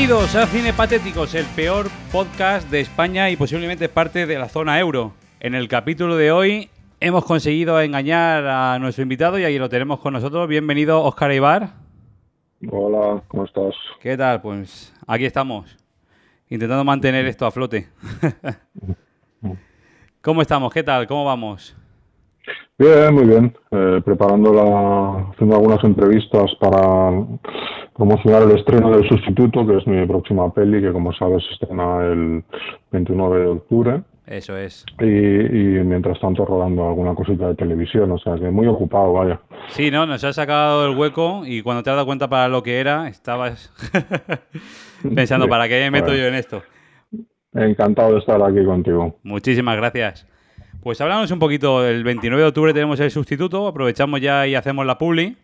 Bienvenidos a Cine Patéticos, el peor podcast de España y posiblemente parte de la zona euro. En el capítulo de hoy hemos conseguido engañar a nuestro invitado y ahí lo tenemos con nosotros. Bienvenido, Oscar Ibar. Hola, ¿cómo estás? ¿Qué tal? Pues aquí estamos, intentando mantener esto a flote. ¿Cómo estamos? ¿Qué tal? ¿Cómo vamos? Bien, muy bien. Eh, preparando la, haciendo algunas entrevistas para promocionar el estreno del Sustituto, que es mi próxima peli, que como sabes se estrena el 29 de octubre. Eso es. Y, y mientras tanto rodando alguna cosita de televisión, o sea que muy ocupado, vaya. Sí, ¿no? Nos has sacado el hueco y cuando te has dado cuenta para lo que era, estabas pensando, Sí, ¿para qué me meto yo en esto? Encantado de estar aquí contigo. Muchísimas gracias. Pues hablamos un poquito, el 29 de octubre tenemos el sustituto, aprovechamos ya y hacemos la publi.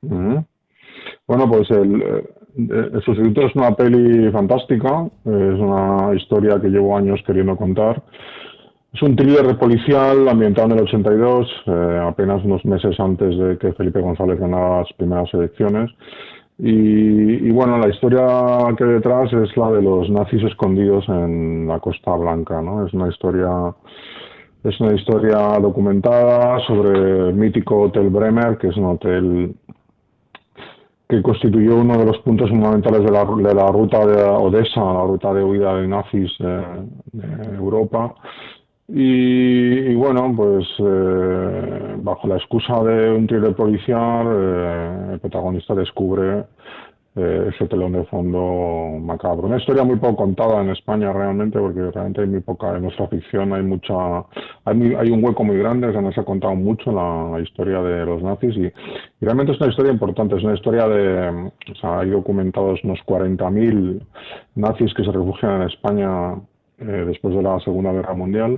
Bueno, pues el, eh, el Sustituto es una peli fantástica, es una historia que llevo años queriendo contar. Es un thriller policial ambientado en el 82, eh, apenas unos meses antes de que Felipe González ganara las primeras elecciones. Y, y bueno, la historia que hay detrás es la de los nazis escondidos en la Costa Blanca, ¿no? Es una historia es una historia documentada sobre el mítico Hotel Bremer, que es un hotel que constituyó uno de los puntos fundamentales de la, de la ruta de Odessa, la ruta de huida de nazis eh, de Europa. Y, y bueno, pues eh, bajo la excusa de un thriller policial, eh, el protagonista descubre eh, ese telón de fondo macabro. Una historia muy poco contada en España realmente, porque realmente hay muy poca, en nuestra ficción hay mucha, hay, un hueco muy grande, o sea, no se ha contado mucho la, la historia de los nazis y, y realmente es una historia importante, es una historia de, o sea, hay documentados unos 40.000 nazis que se refugian en España eh, después de la Segunda Guerra Mundial.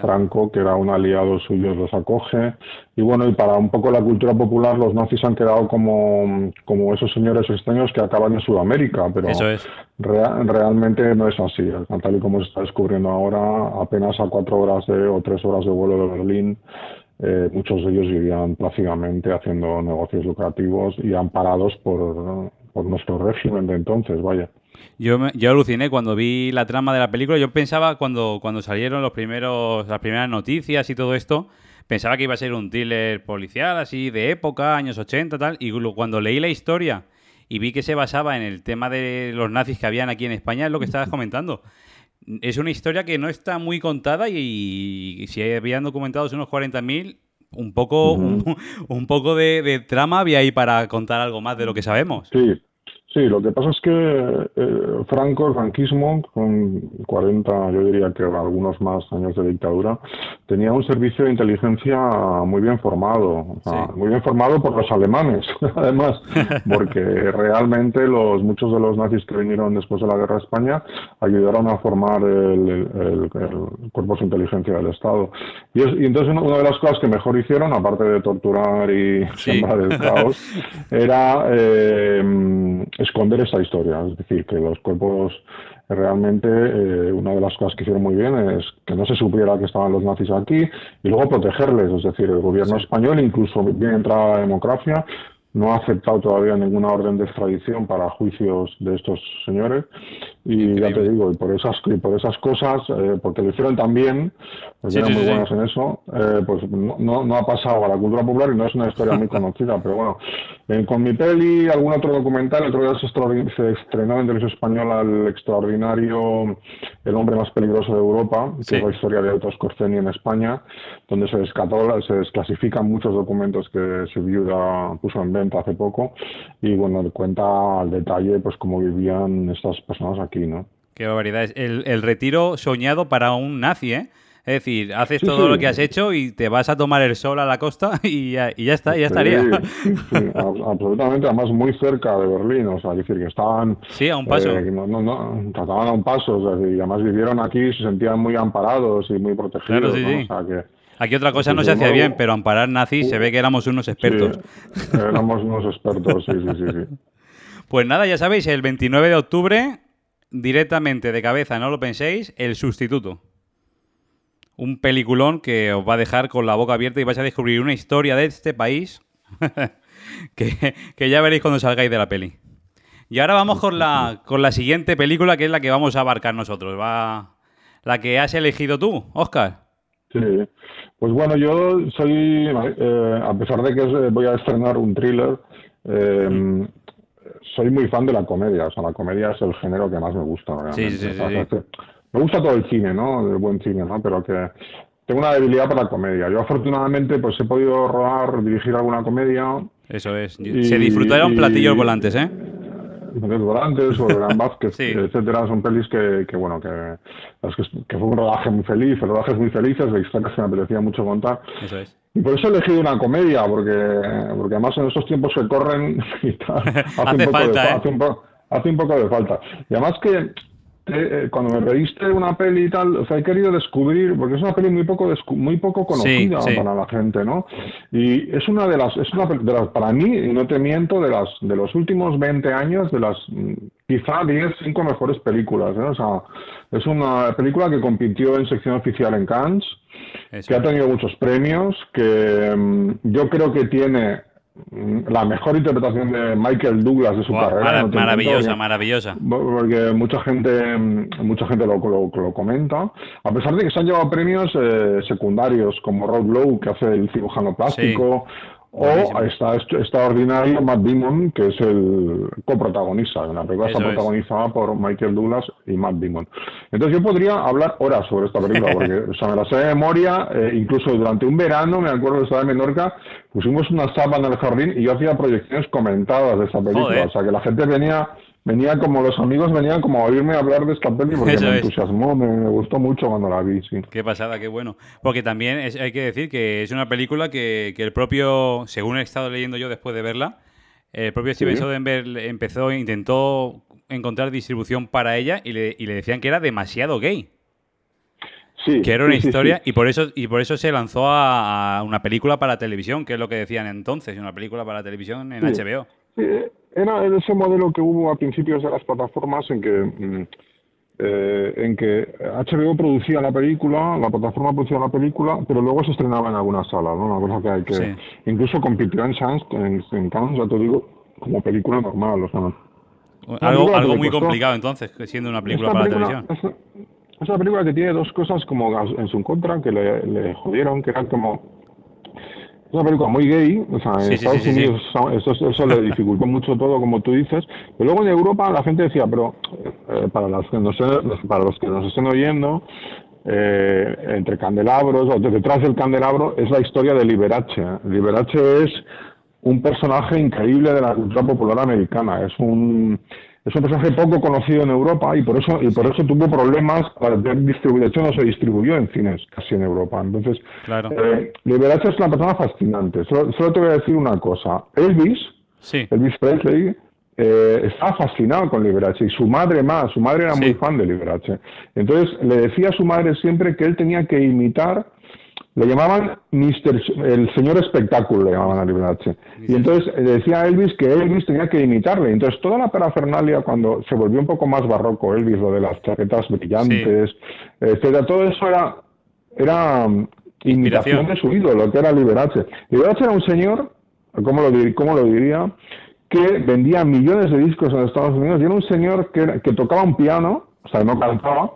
Franco, que era un aliado suyo, los acoge. Y bueno, y para un poco la cultura popular, los nazis han quedado como, como esos señores extraños que acaban en Sudamérica, pero Eso es. rea- realmente no es así. Tal y como se está descubriendo ahora, apenas a cuatro horas de, o tres horas de vuelo de Berlín, eh, muchos de ellos vivían plácidamente haciendo negocios lucrativos y amparados por, por nuestro régimen de entonces, vaya. Yo, me- yo aluciné cuando vi la trama de la película. Yo pensaba cuando, cuando salieron los primeros, las primeras noticias y todo esto, pensaba que iba a ser un thriller policial así de época, años 80 tal. Y cuando leí la historia y vi que se basaba en el tema de los nazis que habían aquí en España, es lo que estabas comentando. Es una historia que no está muy contada y, y si habían documentados unos 40.000, un poco, un, un poco de, de trama había ahí para contar algo más de lo que sabemos. Sí, sí, lo que pasa es que eh, Franco, el franquismo, con 40, yo diría que algunos más años de dictadura, tenía un servicio de inteligencia muy bien formado, o sea, Sí. muy bien formado por los alemanes, además, porque realmente los muchos de los nazis que vinieron después de la guerra a España ayudaron a formar el, el- cuerpo de inteligencia del Estado. Y, es- y entonces una, una de las cosas que mejor hicieron, aparte de torturar y Sí. sembrar el caos, era eh, esconder esa historia. Es decir, que los cuerpos realmente, eh, una de las cosas que hicieron muy bien es que no se supiera que estaban los nazis aquí y luego protegerles. Es decir, el gobierno español, incluso bien entrada la democracia, no ha aceptado todavía ninguna orden de extradición para juicios de estos señores. Y ya te Increíble. digo, y por esas, y por esas cosas, eh, porque lo hicieron tan bien, porque Sí, eran sí, muy sí, buenos en eso, eh, pues no, no, no ha pasado a la cultura popular y no es una historia muy conocida. Pero bueno, eh, con mi peli, algún otro documental, el otro día se, se estrenó en televisión española el extraordinario El hombre más peligroso de Europa, que es la historia de Otto Skorzeny en España, donde se, descató, se desclasifican muchos documentos que su viuda puso en venta hace poco y bueno, cuenta al detalle pues cómo vivían estas personas aquí, ¿no? Qué barbaridad. Es el, el retiro soñado para un nazi, ¿eh? Es decir, haces Sí, todo sí. lo que has hecho y te vas a tomar el sol a la costa y ya, y ya está, ya estaría. Sí, sí, ab- absolutamente, además muy cerca de Berlín, o sea, es decir, que estaban... Sí, a un paso. eh, no, no, no, estaban a un paso, o sea, y además vivieron aquí, se sentían muy amparados y muy protegidos, Claro, sí, ¿no? sí. O sea, que... Aquí otra cosa no se hacía bien, pero amparar nazis se ve que éramos unos expertos. Sí, éramos unos expertos, sí, sí, sí. sí. Pues nada, ya sabéis, el 29 de octubre, directamente de cabeza, no lo penséis, El Sustituto. Un peliculón que os va a dejar con la boca abierta y vais a descubrir una historia de este país que, que ya veréis cuando salgáis de la peli. Y ahora vamos con la, con la siguiente película, que es la que vamos a abarcar nosotros. Va la que has elegido tú, Oscar. Sí, pues bueno, yo soy, eh, a pesar de que voy a estrenar un thriller, eh, soy muy fan de la comedia. O sea, la comedia es el género que más me gusta. Sí, sí, sí, Me gusta todo el cine, ¿no? El buen cine, ¿no? Pero que tengo una debilidad para la comedia. Yo afortunadamente pues he podido rodar, dirigir alguna comedia. Eso es. Se disfrutaron platillos volantes, ¿eh? Volantes o Gran Vázquez, etcétera, son pelis que, que bueno, que, que, fue un rodaje muy feliz, rodajes muy felices, la historia que me apetecía mucho contar. Eso es. Y por eso he elegido una comedia, porque, porque además en estos tiempos que corren hace, falta, ¿eh? hace un poco de falta. Y además que eh, cuando me pediste una peli y tal, o sea, he querido descubrir, porque es una peli muy poco muy poco conocida para la gente, ¿no? Y es una de las, es una de las, para mí, y no te miento, de las, de los últimos 20 años, de las mm, quizá 10, 5 mejores películas, ¿no? O sea, es una película que compitió en sección oficial en Cannes, que ha tenido muchos premios, que mm, yo creo que tiene la mejor interpretación de Michael Douglas de su carrera. maravillosa, maravillosa. Porque mucha gente, mucha gente lo, lo, comenta. A pesar de que se han llevado premios eh, secundarios, como Rob Lowe, que hace el cirujano plástico, o está extraordinario Matt Damon, que es el coprotagonista. La película está protagonizada por Michael Douglas y Matt Damon. Entonces yo podría hablar horas sobre esta película, porque o sea, me la sé de memoria. Eh, incluso durante un verano, me acuerdo de estar en Menorca, pusimos una sábana en el jardín y yo hacía proyecciones comentadas de esta película. O sea, que la gente venía venía como los amigos venían como a oírme hablar de esta peli porque me entusiasmó, me, gustó mucho cuando la vi, sí. Qué pasada, qué bueno. Porque también hay que decir que es una película que, el propio, según he estado leyendo yo después de verla, el propio Steven Soderbergh empezó, intentó encontrar distribución para ella y le, y le decían que era demasiado gay. Sí, que era una historia y por eso y por eso se lanzó a, una película para televisión, que es lo que decían entonces, una película para televisión en HBO. Era ese modelo que hubo a principios de las plataformas en que mm, eh, en que HBO producía la película, la plataforma producía la película, pero luego se estrenaba en algunas salas, ¿no? Una cosa que hay que... Incluso compitió en Cannes, en, Cannes, ya te digo, como película normal, o sea... Algo, algo muy complicado entonces, siendo una película para televisión. Es, una película que tiene dos cosas como en su contra que le, le jodieron, que eran como una película muy gay, o sea, en Estados Unidos Eso, le dificultó mucho todo, como tú dices, pero luego en Europa la gente decía, pero eh, para, las que nos, para los que nos estén oyendo, eh, entre candelabros, o detrás del candelabro, es la historia de Liberace. Liberace es un personaje increíble de la cultura popular americana, es un es un personaje poco conocido en Europa y por eso y por eso tuvo problemas para distribuir. De hecho, no se distribuyó en cines casi en Europa. Entonces, claro. eh, Liberace es una persona fascinante. Solo, te voy a decir una cosa. Elvis, Elvis Presley, eh, estaba fascinado con Liberace y su madre más. Su madre era muy fan de Liberace. Entonces, le decía a su madre siempre que él tenía que imitar le llamaban Mister, el señor espectáculo, le llamaban a Liberace. Y entonces eh, decía Elvis que Elvis tenía que imitarle. Entonces toda la parafernalia, cuando se volvió un poco más barroco Elvis, lo de las chaquetas brillantes, etcétera, todo eso era, era um, imitación de su ídolo, que era Liberace. Liberace era un señor, ¿cómo lo, cómo lo diría? que vendía millones de discos en Estados Unidos y era un señor que, que tocaba un piano o sea, no cantaba,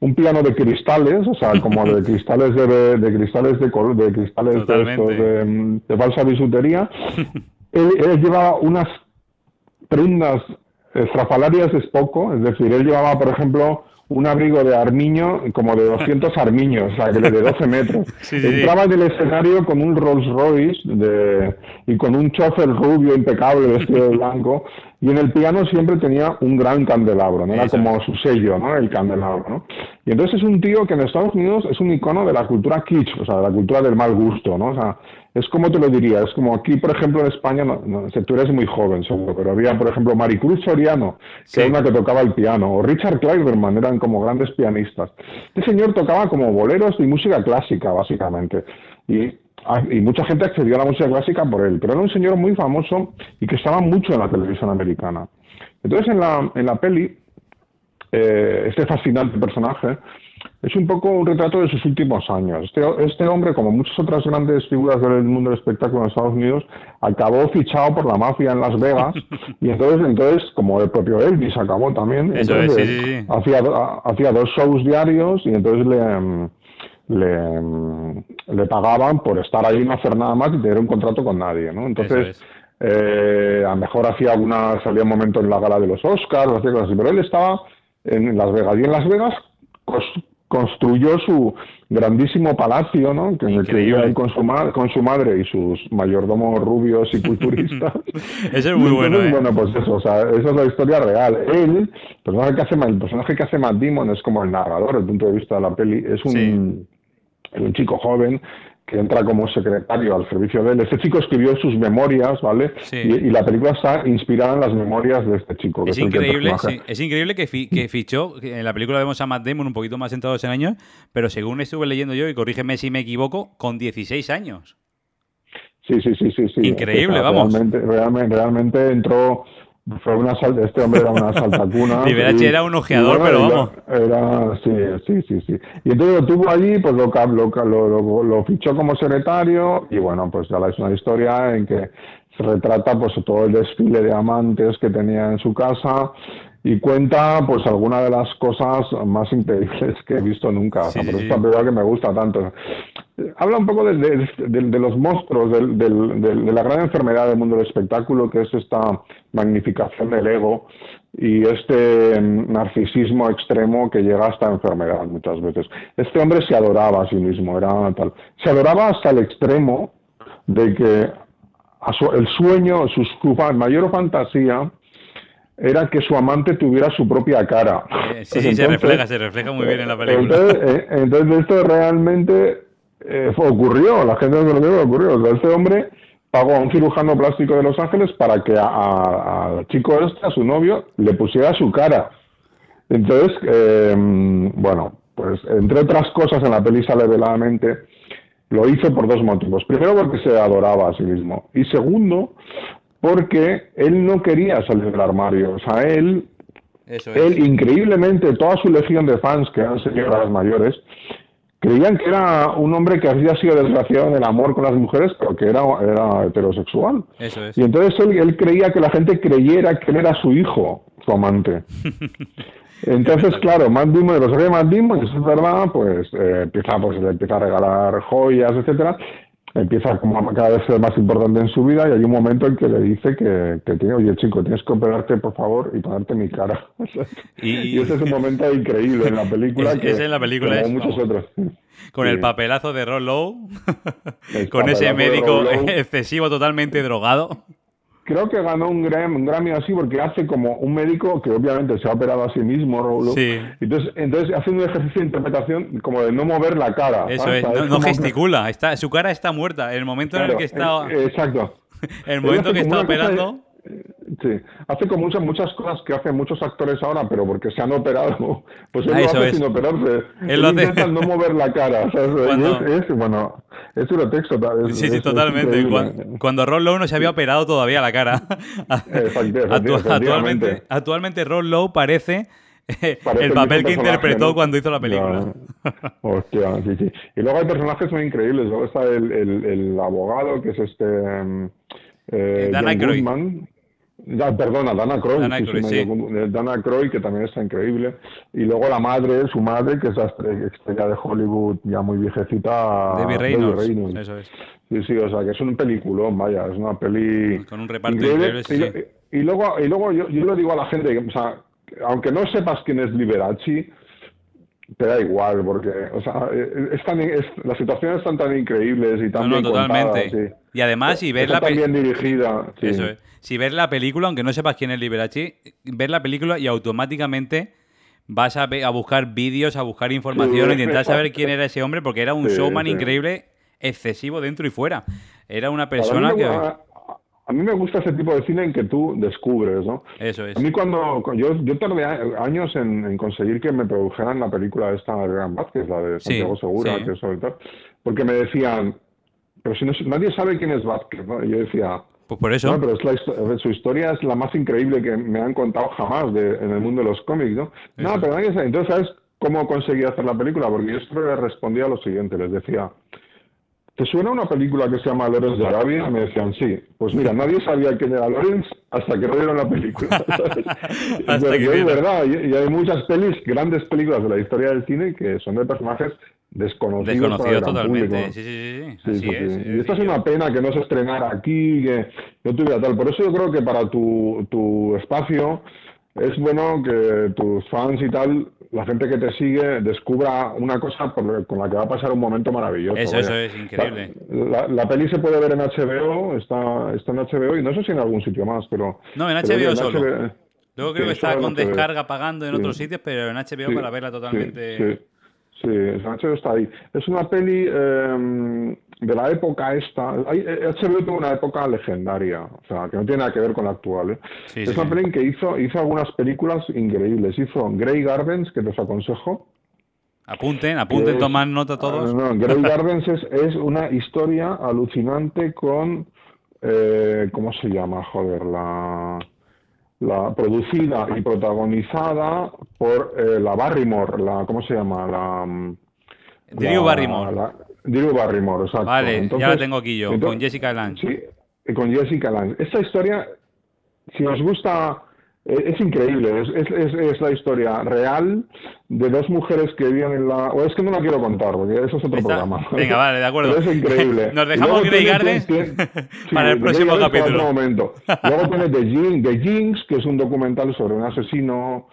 un piano de cristales, o sea, como de cristales de, de cristales de, de cristales de, de, falsa bisutería. él, llevaba unas prendas estrafalarias es poco, es decir, él llevaba, por ejemplo, un abrigo de armiño como de 200 armiños, o sea, de 12 metros. Entraba en el escenario con un Rolls Royce de, y con un chofer rubio impecable vestido de blanco y en el piano siempre tenía un gran candelabro, ¿no? Era como su sello, ¿no? El candelabro, ¿no? Y entonces es un tío que en Estados Unidos es un icono de la cultura kitsch, o sea, de la cultura del mal gusto, ¿no? O sea, es como te lo diría, es como aquí, por ejemplo, en España, no, no tú eres muy joven, seguro, pero había, por ejemplo, Maricruz Soriano, que era una que tocaba el piano, o Richard Clyderman, eran como grandes pianistas. Este señor tocaba como boleros y música clásica, básicamente. Y y mucha gente accedió a la música clásica por él, pero era un señor muy famoso y que estaba mucho en la televisión americana. Entonces en la, en la peli, eh, este fascinante personaje es un poco un retrato de sus últimos años. Este, este hombre, como muchas otras grandes figuras del mundo del espectáculo en Estados Unidos, acabó fichado por la mafia en Las Vegas y entonces, entonces como el propio Elvis acabó también, entonces, Hacía, hacía dos shows diarios y entonces le, le, le, pagaban por estar ahí y no hacer nada más y tener un contrato con nadie, ¿no? Entonces... Eh, a lo mejor hacía alguna, salía un momento en la gala de los Oscars, hacía cosas así, pero él estaba en Las Vegas. Y en Las Vegas construyó su grandísimo palacio, ¿no? Que con su, con su madre y sus mayordomos rubios y culturistas. Ese es muy bueno, ¿eh? Bueno, pues eso, o sea, esa es la historia real. Él, el personaje que hace, el personaje que hace Matt Damon es como el narrador, desde el punto de vista de la peli, es un, un chico joven que entra como secretario al servicio de él. Este chico escribió sus memorias, ¿vale? Y, la película está inspirada en las memorias de este chico. Es, increíble, es increíble que, que fichó, en la película vemos a Matt Damon un poquito más centrados en años, pero según estuve leyendo yo, y corrígeme si me equivoco, con 16 años. Sí, sí, sí, sí. sí. Increíble, vamos. Realmente, realmente, realmente entró fue una este hombre era una saltacuna. Liberace era un ojeador, pero vamos. Era, sí, sí, sí, sí. Y entonces lo tuvo allí, pues lo, lo, lo, fichó como secretario y bueno, pues ya es una historia en que se retrata pues todo el desfile de amantes que tenía en su casa y cuenta pues alguna de las cosas más increíbles que he visto nunca. por eso es la que me gusta tanto. Habla un poco de, de, los monstruos, de la gran enfermedad del mundo del espectáculo, que es esta magnificación del ego y este narcisismo extremo que llega a esta enfermedad muchas veces. Este hombre se adoraba a sí mismo, era tal. Se adoraba hasta el extremo de que el sueño, su mayor fantasía, era que su amante tuviera su propia cara. Eh, sí, sí, se refleja, se refleja muy bien en la película. Entonces, eh, esto realmente eh, ocurrió, la gente no lo ocurrió. este hombre pagó a un cirujano plástico de Los Ángeles para que al chico este, a su novio, le pusiera su cara. Entonces, bueno, pues entre otras cosas en la peli sale veladamente, lo hizo por dos motivos. Primero porque se adoraba a sí mismo. Y segundo, porque él no quería salir del armario. O sea, él, él increíblemente, toda su legión de fans, que eran señoras mayores, creían que era un hombre que había sido desgraciado en el amor con las mujeres, pero que era, era heterosexual. Eso es. Y entonces él, él, creía que la gente creyera que él era su hijo, su amante. Entonces, claro, Matt Damon, los que Matt Damon, eso es verdad, pues eh, empieza, pues le empieza a regalar joyas, etcétera, empieza como a cada vez ser más importante en su vida y hay un momento en que le dice que, que tiene, oye chico, tienes que operarte por favor y ponerte mi cara. y, ese es un momento increíble en la película. Es, en la película muchos otros. Con el papelazo de Ron Lowe, con ese médico excesivo totalmente drogado creo que ganó un Grammy, así porque hace como un médico que obviamente se ha operado a sí mismo, sí. entonces, entonces hace un ejercicio de interpretación como de no mover la cara. Eso es, no, gesticula, está, su cara está muerta. En el momento en el que está... Eh, exacto. el momento que está operando... Sí, hace como muchas muchas cosas que hacen muchos actores ahora, pero porque se han operado, pues él ah, lo hace es. sin operarse. Él, lo hace... no mover la cara, Es, bueno, es un texto. sí, sí, totalmente. Cuando, Ron Lowe no se había operado todavía la cara. actualmente, actualmente Ron Lowe parece el papel que interpretó cuando hizo la película. Hostia, sí, sí. Y luego hay personajes muy increíbles. Luego está el, el, el abogado, que es este... Mm, eh, Dana Croy. perdona, Dana Croy. Dana, Croy, sí, Dana Croy, que también está increíble. Y luego la madre, su madre, que es la estrella de Hollywood ya muy viejecita. Debbie Reynolds. Eso es. Sí, sí, o sea, que es un peliculón, vaya, es una peli... Con un reparto increíble, y, luego, y luego yo, yo le digo a la gente, o sea, aunque no sepas quién es Liberace, te da igual, porque, o sea, es tan, las situaciones están tan increíbles y tan bien totalmente. Y además, si ves la bien dirigida. Eso es. Si ves la película, aunque no sepas quién es Liberace, ves la película y automáticamente vas a, a buscar vídeos, a buscar información, a intentar saber quién era ese hombre, porque era un showman increíble, excesivo dentro y fuera. Era una persona que a mí me gusta ese tipo de cine en que tú descubres, ¿no? Eso es. A mí cuando yo, yo tardé años en, conseguir que me produjeran la película esta de Gran Vázquez, la de Santiago Segura, que eso y tal, porque me decían, pero si no, nadie sabe quién es Vázquez, ¿no? Y yo decía, pues por eso. No, pero es la, su historia es la más increíble que me han contado jamás de, en el mundo de los cómics, ¿no? No, pero nadie sabe. Entonces, ¿sabes cómo conseguía hacer la película, porque yo siempre les respondía lo siguiente, les decía, ¿te suena una película que se llama Lorenz de Arabia? Me decían, sí. Pues mira, nadie sabía quién era Lorenz hasta que no vieron la película. hasta que es verdad, y, hay muchas pelis, grandes películas de la historia del cine que son de personajes desconocidos. Desconocidos totalmente, sí, sí, sí. Así es, Y esto es una pena que no se estrenara aquí, que no tuviera tal. Por eso yo creo que para tu, tu espacio es bueno que tus fans y tal, la gente que te sigue, descubra una cosa con la que va a pasar un momento maravilloso. Eso, eso es increíble. La, peli se puede ver en HBO, está, está en HBO y no sé si en algún sitio más, pero... No, en HBO solo. Luego creo que está con descarga pagando en otros sitios, pero en HBO para verla totalmente... Sí, HBO está ahí. Es una peli eh, de la época esta. HBO tuvo una época legendaria, o sea, que no tiene nada que ver con la actual. ¿eh? es una peli que hizo, hizo algunas películas increíbles. Hizo Grey Gardens, que os aconsejo. Apunten, apunten, toman nota todos. No, Grey Gardens es, es, una historia alucinante con. Eh, ¿Cómo se llama? Joder, la la producida y protagonizada por eh, la Barrymore, la ¿cómo se llama? La mm, Drew Barrymore. Drew Barrymore, exacto. Vale, ya la tengo aquí yo, con Jessica Lange. Sí, con Jessica Lange. Esta historia, si os gusta es, increíble, es, es, la historia real de dos mujeres que vivían en la... O es que no la quiero contar, porque eso es otro programa. Venga, vale, de acuerdo. es increíble. Nos dejamos Grey Gardens para el próximo capítulo. momento. Luego tiene The Jinx, que es un documental sobre un asesino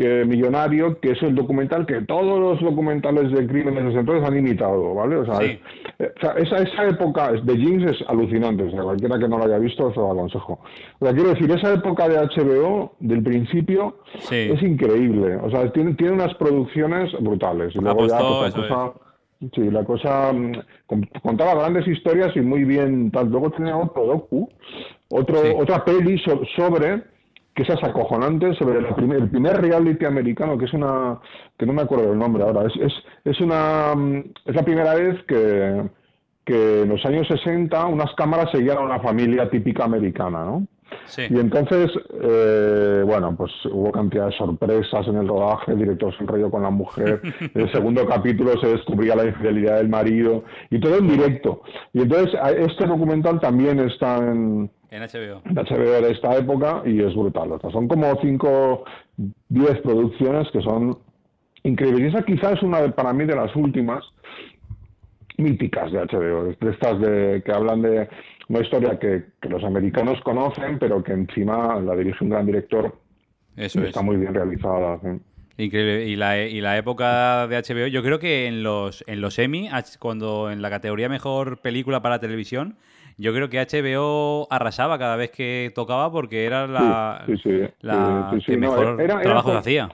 que Millonario, que es el documental que todos los documentales de crímenes de entonces han imitado, ¿vale? O sea, eh, esa, esa época de Jinx es alucinante, o sea, cualquiera que no lo haya visto, se lo aconsejo. O sea, quiero decir, esa época de HBO, del principio, es increíble. O sea, tiene, tiene unas producciones brutales. Y luego ya, pues, la cosa, Sí, la cosa mm, contaba grandes historias y muy bien tal. Luego tenía otro docu, otro, otra peli sobre que es acojonante sobre el primer, el primer, reality americano, que es una, que no me acuerdo del nombre ahora, es, es, es una, es la primera vez que, que en los años 60 unas cámaras seguían a una familia típica americana, ¿no? Sí. Y entonces, eh, bueno, pues hubo cantidad de sorpresas en el rodaje, el director se enrolló con la mujer, en el segundo capítulo se descubría la infidelidad del marido, y todo en directo. Y entonces este documental también está en, en HBO. En HBO de esta época y es brutal. son como 5, 10 producciones que son increíbles. Y esa quizás es una, de, para mí, de las últimas míticas de HBO, de estas de, que hablan de una historia que, los americanos conocen, pero que encima la dirige un gran director. Eso está muy bien realizada. Increíble. Y la, y la época de HBO, yo creo que en los, en los Emmy, cuando en la categoría Mejor Película para Televisión, yo creo que HBO arrasaba cada vez que tocaba porque era la, que mejor trabajo hacía.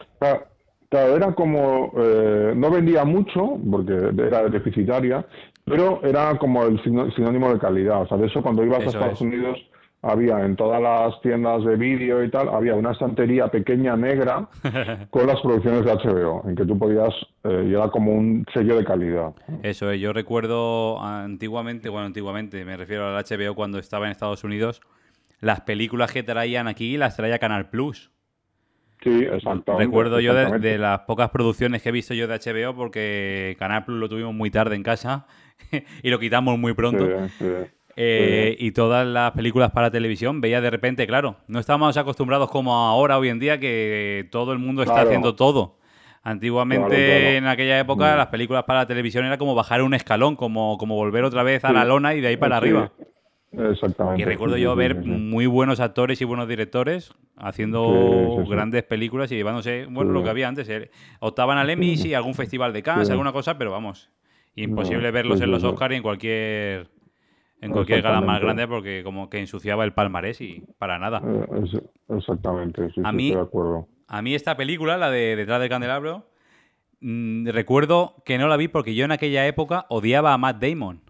Claro, era como, eh, no vendía mucho porque era deficitaria, pero era como el sinónimo de calidad. O sea, de eso cuando ibas a Estados Unidos había en todas las tiendas de vídeo y tal, había una estantería pequeña negra con las producciones de HBO, en que tú podías, eh, y era como un sello de calidad. Eso es, yo recuerdo antiguamente, bueno, antiguamente, me refiero al HBO cuando estaba en Estados Unidos, las películas que traían aquí las traía Canal Plus. Sí, exacto. Recuerdo yo de, las pocas producciones que he visto yo de HBO porque Canal Plus lo tuvimos muy tarde en casa y lo quitamos muy pronto. Eh, y todas las películas para televisión, veía de repente, claro, no estábamos acostumbrados como ahora, hoy en día, que todo el mundo está haciendo todo. Antiguamente, en aquella época, mm. las películas para la televisión era como bajar un escalón, como, como volver otra vez a la lona y de ahí para arriba. Exactamente. Y recuerdo yo ver muy buenos actores y buenos directores haciendo grandes películas y llevándose, bueno, lo que había antes. Eh, optaban al Emmy, y algún festival de Cannes, alguna cosa, pero vamos, imposible verlos en los Oscars y en cualquier en cualquier gala más grande porque como que ensuciaba el palmarés y para nada. Eh, exactamente, sí, a mí, estoy de acuerdo. A mí esta película, la de Detrás del Candelabro, mm, recuerdo que no la vi porque yo en aquella época odiaba a Matt Damon.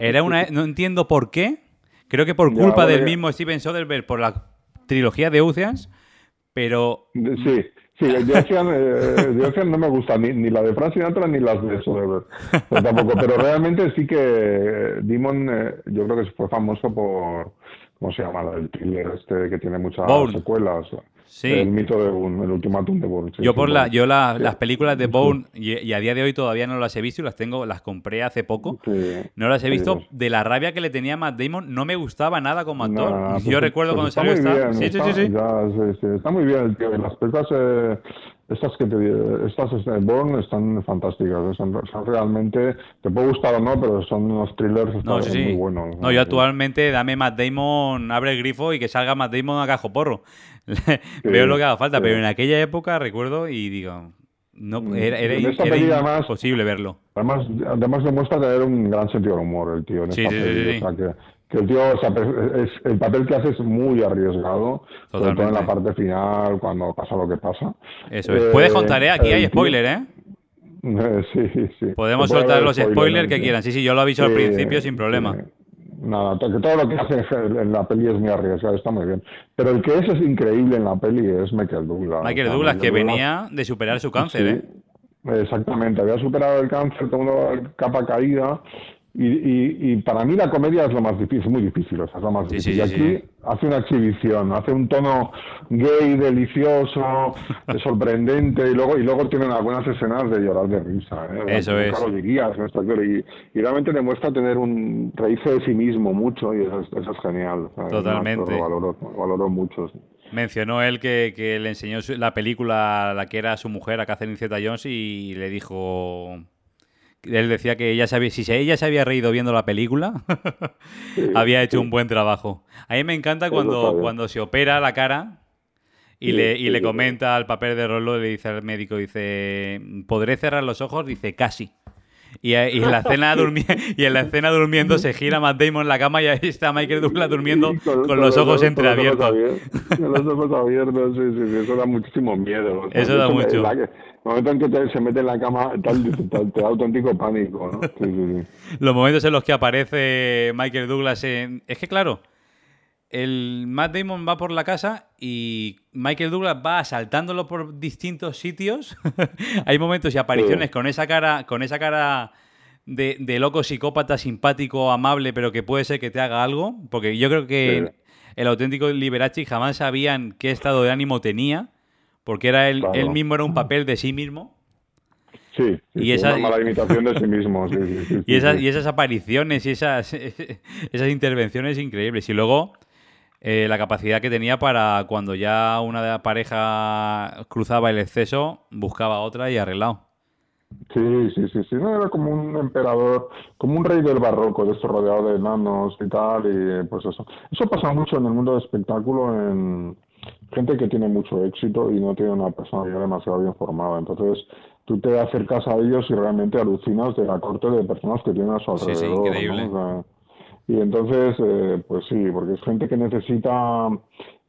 Era una... No entiendo por qué. Creo que por culpa del mismo Steven Soderbergh por la trilogía de Oceans, pero... Sí, Sí, de Ocean, eh, no me gusta ni, ni, la de Frank Sinatra ni las de Soderbergh. Pues tampoco, pero realmente sí que Demon, eh, yo creo que fue famoso por, ¿cómo se llama? El thriller este que tiene muchas secuelas. El mito de Boone, el ultimátum de Boone. yo por la, yo las películas de Boone, y, a día de hoy todavía no las he visto y las tengo, las compré hace poco. no las he visto. De la rabia que le tenía a Matt Damon, no me gustaba nada como actor. yo pues, recuerdo pues cuando salió esta. sí, sí, sí, Está muy bien el tío. las películas eh, estas que te, estas de Bourne están fantásticas, son, realmente, te puede gustar o no, pero son unos thrillers muy buenos. No, yo actualmente dame Matt Damon, abre el grifo y que salga Matt Damon a cajo porro. Veo lo que haga falta, pero en aquella época recuerdo y digo, no, mm, era, era, imposible verlo. Además, además demuestra tener un gran sentido del humor el tío en esta sí, el tío, es, el papel que hace es muy arriesgado, sobre todo en la parte final, cuando pasa lo que pasa. Eso es. Puedes contar, ¿eh? Aquí hay spoiler, ¿eh? Sí, sí. Podemos soltar los spoilers que quieran. Sí, sí, yo lo aviso al principio sin problema. Nada, que todo lo que hace en la peli es muy arriesgado, está muy bien. Pero el que es, es increíble en la peli es Michael Douglas. Michael Douglas, que venía de superar su cáncer, ¿eh? Exactamente, había superado el cáncer, todo capa caída y, y, para mí la comedia es lo más difícil, muy difícil, o sea, es lo más difícil. y aquí hace una exhibición, hace un tono gay, delicioso, sorprendente, y luego y luego tiene algunas escenas de llorar de risa. ¿eh? Eso es. Y, y, realmente demuestra tener un reírse de sí mismo mucho, y eso, es genial. Totalmente. Lo valoro, valoro mucho. Mencionó él que, que, le enseñó la película a la que era su mujer, a Catherine Zeta-Jones, y le dijo él decía que ella sabía, si ella se había reído viendo la película, había hecho un buen trabajo. A mí me encanta cuando, cuando se opera la cara y, le, y le comenta al papel de Rollo, le dice al médico, dice, ¿podré cerrar los ojos? Dice, casi. Y, en la escena y en la escena durmiendo se gira Matt Damon en la cama y ahí está Michael Douglas durmiendo con, los ojos entreabiertos. Con los ojos abiertos, sí, sí, eso da muchísimo miedo. Eso da mucho momento en que se mete en la cama, tal, te da auténtico pánico, ¿no? Sí, sí, sí. Los momentos en los que aparece Michael Douglas en... Es que claro, el Matt Damon va por la casa y Michael Douglas va asaltándolo por distintos sitios. Hay momentos y apariciones con esa cara, con esa cara de, loco psicópata, simpático, amable, pero que puede ser que te haga algo. Porque yo creo que el auténtico Liberace jamás sabían qué estado de ánimo tenía porque era él, mismo era un papel de sí mismo. Sí, y esa, una mala imitación de sí mismo. y, esas, y esas apariciones y esas, esas intervenciones increíbles. Y luego eh, la capacidad que tenía para cuando ya una pareja cruzaba el exceso, buscaba otra y arreglado. Sí, sí, sí, sí, no, era como un emperador, como un rey del barroco, de esto rodeado de enanos y tal, y pues eso. Eso pasa mucho en el mundo del espectáculo, en, gente que tiene mucho éxito y no tiene una personalidad demasiado bien formada. Entonces, tú te acercas a ellos y realmente alucinas de la corte de personas que tienen a su alrededor. Sí, sí, increíble. Y entonces, eh, pues sí, porque es gente que necesita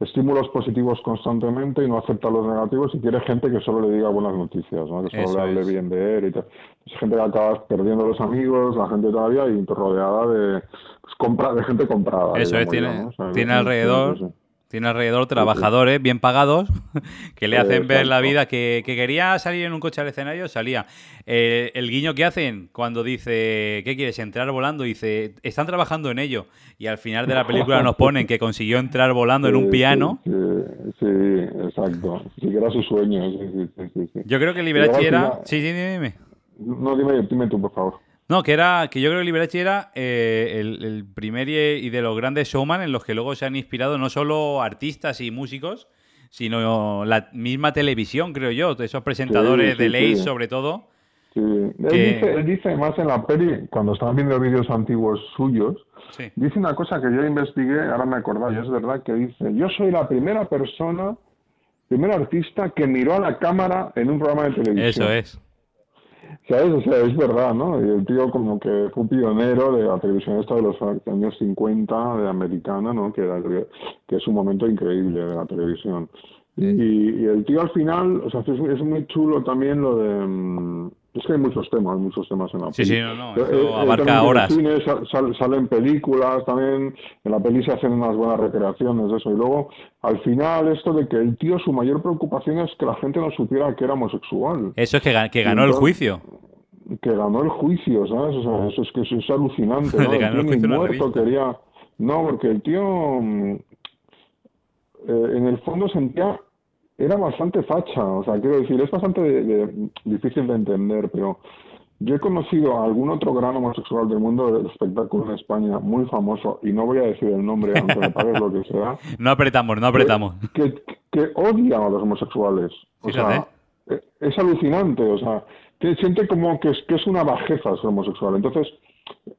estímulos positivos constantemente y no acepta los negativos y quiere gente que solo le diga buenas noticias, ¿no? que solo le hable bien de él y tal. Es gente que acaba perdiendo los amigos, la gente todavía y rodeada de, pues, compra, de gente comprada. Eso es, tiene, tiene alrededor... Tiene alrededor trabajadores bien pagados que le hacen ver la vida. Que, quería salir en un coche al escenario, salía. Eh, el guiño que hacen cuando dice, ¿qué quieres? Entrar volando. Dice, están trabajando en ello. Y al final de la película nos ponen que consiguió entrar volando en un piano. Sí, exacto. Sí, que era su sueño. Yo creo que Liberace era. Sí, sí, dime. No, dime, dime tú, por favor. No, que era que yo creo que Liberace era eh, el, primer y, de los grandes showman en los que luego se han inspirado no solo artistas y músicos, sino la misma televisión, creo yo, esos presentadores de ley sobre todo. Sí. Él, dice, más en la peli, cuando estaban viendo vídeos antiguos suyos, dice una cosa que yo investigué, ahora me acordaba, y es verdad que dice, yo soy la primera persona, primer artista que miró a la cámara en un programa de televisión. Eso es. ¿Sabes? O sea, es verdad, ¿no? Y el tío como que fue pionero de la televisión esta de los años 50 de americana, ¿no? Que, era, que es un momento increíble de la televisión. Y, el tío al final, o sea, es, es muy chulo también lo de... Mm, es que hay muchos temas, muchos temas en la peli. Sí, sí, no, no, eh, eh, abarca horas. En salen películas también, en la peli se hacen unas buenas recreaciones de eso. Y luego, al final, esto de que el tío, su mayor preocupación es que la gente no supiera que era homosexual. Eso es que, que ganó el juicio. Que ganó el juicio, ¿sabes? O sea, eso es que es alucinante, ¿no? el tío muerto quería... No, porque el tío, mm, eh, en el fondo sentía era bastante facha, o sea, quiero decir, es bastante difícil de entender, pero yo he conocido a algún otro gran homosexual del mundo del espectáculo en España, muy famoso, y no voy a decir el nombre, aunque me pagues lo que sea. No apretamos, no apretamos. Que, que, odia a los homosexuales. O sea, e, es alucinante, o sea, que siente como que es, que es una bajeza ser homosexual. Entonces,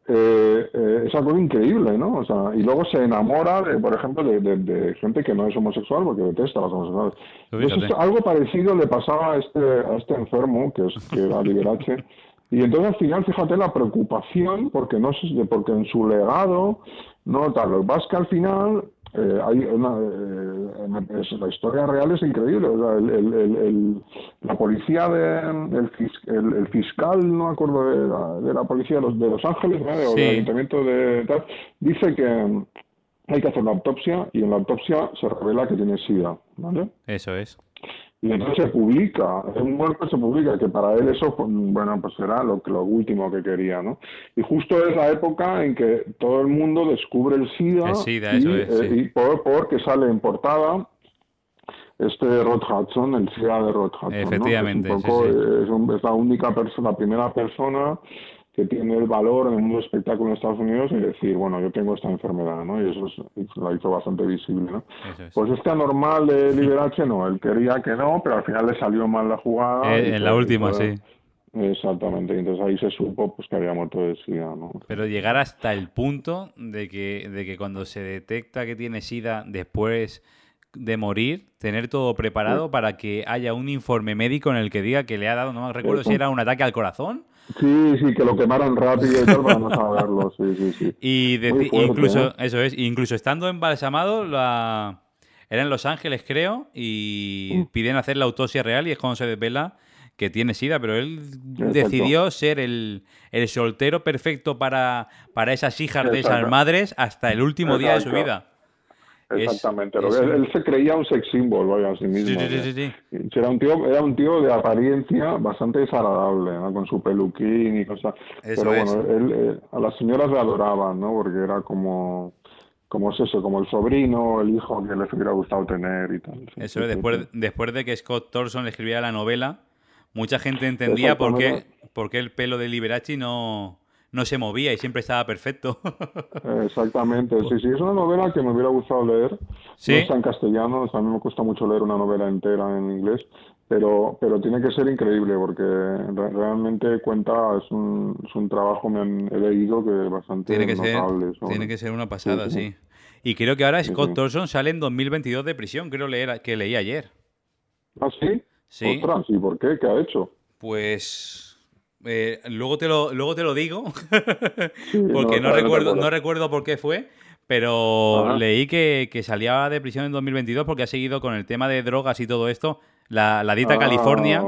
eh, eh, es algo increíble, ¿no? O sea, y luego se enamora, de, por ejemplo, de, gente que no es homosexual porque detesta a los homosexuales. Entonces, algo parecido le pasaba a este, a este enfermo, que, es, que era Liberace, y entonces al final, fíjate la preocupación, porque no porque en su legado, no tal, lo que pasa es que al final eh, hay una, eh, la historia real es increíble. la policía, de, el, fiscal, no me acuerdo de la, policía de los, de los Ángeles, o del ayuntamiento de tal, dice que hay que hacer la autopsia y en la autopsia se revela que tiene SIDA. ¿vale? Eso es. Y entonces se publica, un muerto se publica, que para él eso, bueno, pues era lo, lo último que quería, ¿no? Y justo es la época en que todo el mundo descubre el SIDA, y, eh, por, porque sale en portada este Rod Hudson, el SIDA de Rod Hudson. Efectivamente. Es, es, la única persona, la primera persona que tiene el valor en el mundo del espectáculo en Estados Unidos y decir, bueno, yo tengo esta enfermedad, ¿no? Y eso es, la hizo bastante visible, ¿no? Pues este anormal de Liberace, no, él quería que no, pero al final le salió mal la jugada. Eh, en la última, sí. Exactamente, entonces ahí se supo pues que había muerto de SIDA, ¿no? Pero llegar hasta el punto de que, de que cuando se detecta que tiene SIDA después de morir, tener todo preparado para que haya un informe médico en el que diga que le ha dado, no me recuerdo si era un ataque al corazón Sí, sí, que lo quemaran rápido y tal para no saberlo, sí, sí, sí. Y incluso, ¿eh? eso es, incluso estando embalsamado, la... era en Los Ángeles, creo, y mm. piden hacer la autopsia real y es cuando se desvela que tiene sida, pero él decidió ser el, el, soltero perfecto para, para esas hijas de esas madres hasta el último día de su vida. Exactamente. él, se creía un sex symbol, vaya, a sí mismo. Sí, sí, sí, Era un tío, era un tío de apariencia bastante desagradable, ¿no? Con su peluquín y cosas. Pero bueno, él, eh, a las señoras le adoraban, ¿no? Porque era como como es eso, como el sobrino, el hijo que les hubiera gustado tener y tal. Eso es, después, después de que Scott Thorson escribiera la novela, mucha gente entendía por qué, por qué el pelo de Liberace no, no se movía y siempre estaba perfecto. Exactamente, sí, sí, es una novela que me hubiera gustado leer. ¿Sí? No está en castellano, a mí me cuesta mucho leer una novela entera en inglés, pero, pero tiene que ser increíble porque realmente cuenta, es un, es un trabajo, me han, he leído que es bastante tiene que notable. Ser, tiene que ser una pasada, sí. Y creo que ahora Scott Thorson sale en 2022 de prisión, creo leer, que leí ayer. ¿Ah, sí? Sí. Ostras, ¿y por qué? ¿Qué ha hecho? Pues eh, luego, te lo, luego te lo digo, porque no, recuerdo, no recuerdo por qué fue, pero leí que, salía de prisión en 2022 porque ha seguido con el tema de drogas y todo esto, la, la Dita ah, California,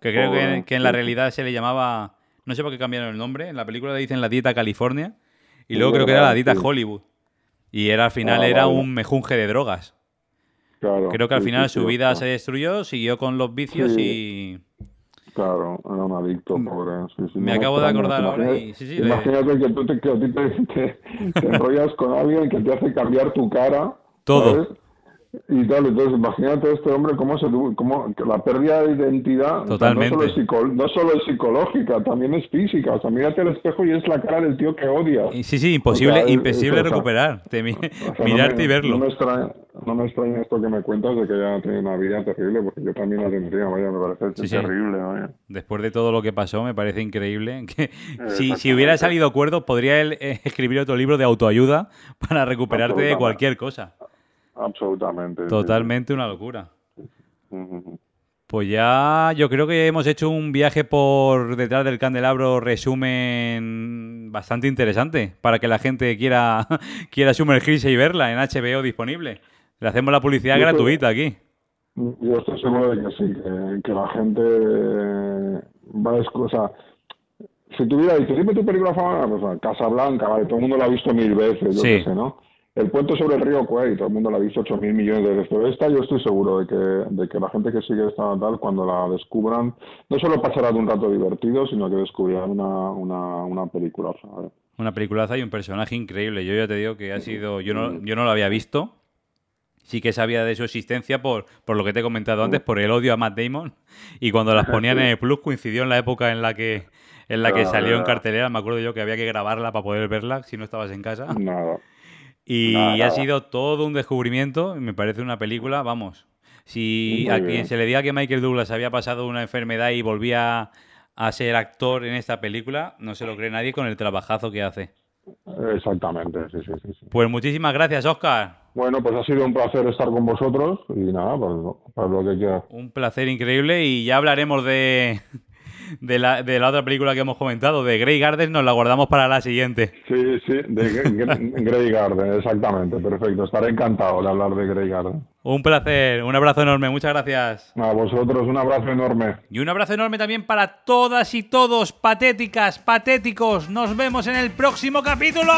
que creo que, en la realidad se le llamaba, no sé por qué cambiaron el nombre, en la película le dicen la Dieta California, y luego creo que era la Dita Hollywood, y era al final ah, era un mejunje de drogas. creo que al final su vida se destruyó, siguió con los vicios y... Claro, era un adicto, mm. pobre. me acabo de acordar ahora y... Sí, imagínate que tú te, que te, te, enrollas con alguien que te hace cambiar tu cara. Todo. Y tal, entonces imagínate este hombre cómo se cómo la pérdida de identidad Totalmente. no, solo es psicológica, también es física. O sea, mírate al espejo y es la cara del tío que odias. Sí, sí, imposible, imposible recuperar. mirarte y verlo. No me, extraña, no me extraña esto que me cuentas de que ya tiene una vida terrible, porque yo también la tendría, vaya, me parece terrible. Vaya. Después de todo lo que pasó, me parece increíble. Que si, si hubiera salido cuerdo, podría él eh, escribir otro libro de autoayuda para recuperarte de cualquier cosa. Absolutamente. Totalmente una locura. Pues ya yo creo que hemos hecho un viaje por detrás del candelabro resumen bastante interesante para que la gente quiera, quiera sumergirse y verla en HBO disponible. Le hacemos la publicidad gratuita aquí. Yo estoy seguro de que sí, que, la gente va a... Sea, si tuviera dicho, dime tu película favorita, pues Casablanca, vale, todo el mundo la ha visto mil veces, yo sé, ¿no? El puente sobre el río Kwai, todo el mundo la ha visto 8.000 millones de veces. Esta yo estoy seguro de que, de que la gente que sigue esta tal, cuando la descubran, no solo pasará de un rato divertido, sino que descubrirán una, una, una película. Una peliculaza y un personaje increíble. Yo ya te digo que ha sido... Yo no, yo no lo había visto. sí que sabía de su existencia por, por lo que te he comentado antes, por el odio a Matt Damon. Y cuando las ponían en el Plus coincidió en la época en la que en la que salió en cartelera. Me acuerdo yo que había que grabarla para poder verla si no estabas en casa. Nada. Y ha sido todo un descubrimiento. Me parece una película, vamos. Si a quien se le diga que Michael Douglas había pasado una enfermedad y volvía a ser actor en esta película, no se lo cree nadie con el trabajazo que hace. Exactamente, sí, sí, sí. Pues muchísimas gracias, Oscar. Bueno, pues ha sido un placer estar con vosotros y nada, pues, para lo que quieras. Un placer increíble y ya hablaremos de, de la, de la otra película que hemos comentado, de Grey Garden, nos la guardamos para la siguiente. Sí, sí, de Grey Garden, exactamente, perfecto. Estaré encantado de hablar de Grey Garden. Un placer, un abrazo enorme, muchas gracias. A vosotros un abrazo enorme. Y un abrazo enorme también para todas y todos, patéticas, patéticos. Nos vemos en el próximo capítulo.